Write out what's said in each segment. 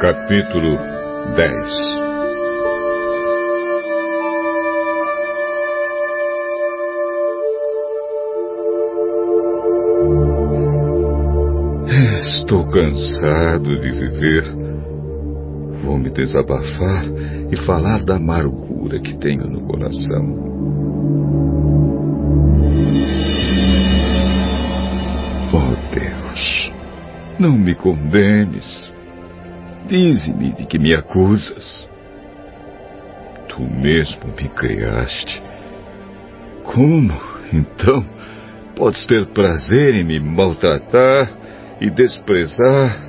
Capítulo 10 Estou cansado de viver. Vou me desabafar e falar da amargura que tenho no coração. Não me condenes. Dize-me de que me acusas. Tu mesmo me criaste. Como, então, podes ter prazer em me maltratar e desprezar,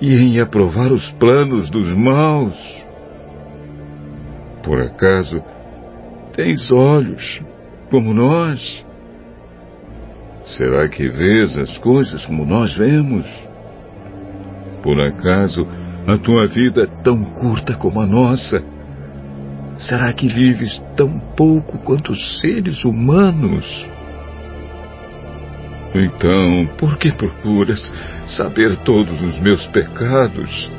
e em aprovar os planos dos maus. Por acaso tens olhos como nós? Será que vês as coisas como nós vemos? Por acaso a tua vida é tão curta como a nossa? Será que vives tão pouco quanto os seres humanos? Então, por que procuras saber todos os meus pecados?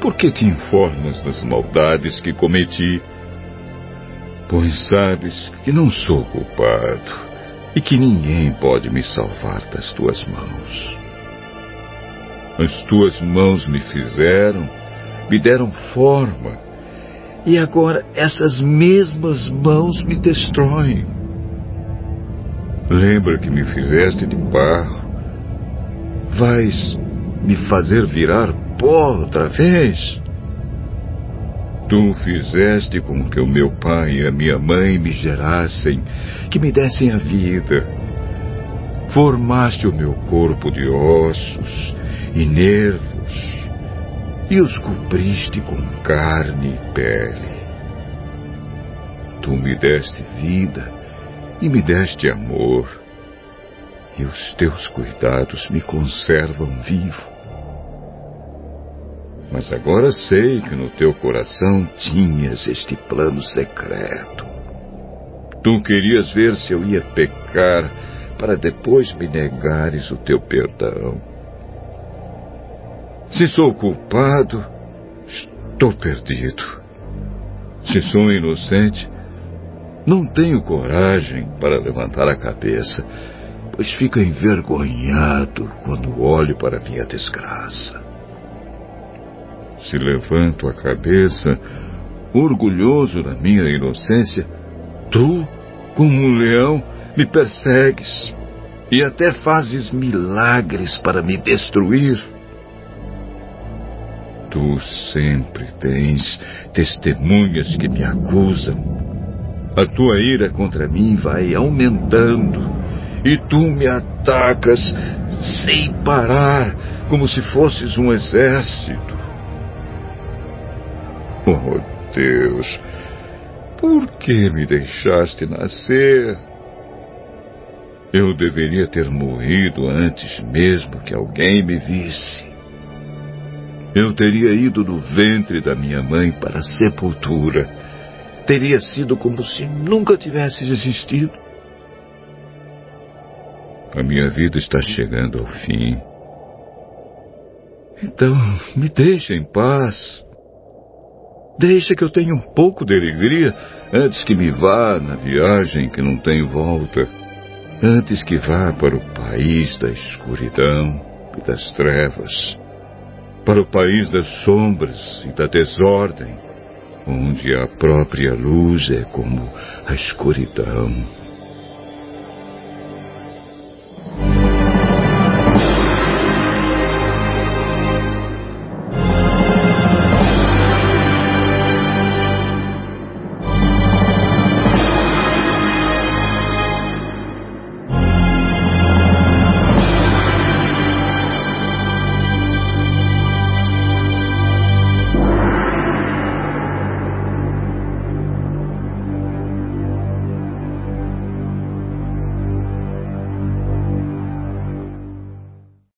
Por que te informas das maldades que cometi? Pois sabes que não sou culpado e que ninguém pode me salvar das tuas mãos. As tuas mãos me fizeram, me deram forma, e agora essas mesmas mãos me destroem. Lembra que me fizeste de barro? Vais me fazer virar pó outra vez? Tu fizeste com que o meu pai e a minha mãe me gerassem, que me dessem a vida. Formaste o meu corpo de ossos e nervos e os cobriste com carne e pele. Tu me deste vida e me deste amor, e os teus cuidados me conservam vivo. Mas agora sei que no teu coração tinhas este plano secreto. Tu querias ver se eu ia pecar para depois me negares o teu perdão. Se sou culpado, estou perdido. Se sou inocente, não tenho coragem para levantar a cabeça, pois fico envergonhado quando olho para minha desgraça. Se levanto a cabeça, orgulhoso da minha inocência, tu, como um leão, me persegues e até fazes milagres para me destruir. Tu sempre tens testemunhas que me acusam a tua ira contra mim vai aumentando e tu me atacas sem parar, como se fosses um exército. Oh Deus, por que me deixaste nascer? Eu deveria ter morrido antes mesmo que alguém me visse. Eu teria ido do ventre da minha mãe para a sepultura teria sido como se nunca tivesse existido. A minha vida está chegando ao fim. Então, me deixe em paz. Deixa que eu tenha um pouco de alegria antes que me vá na viagem que não tem volta. Antes que vá para o país da escuridão e das trevas. Para o país das sombras e da desordem onde a própria luz é como a escuridão.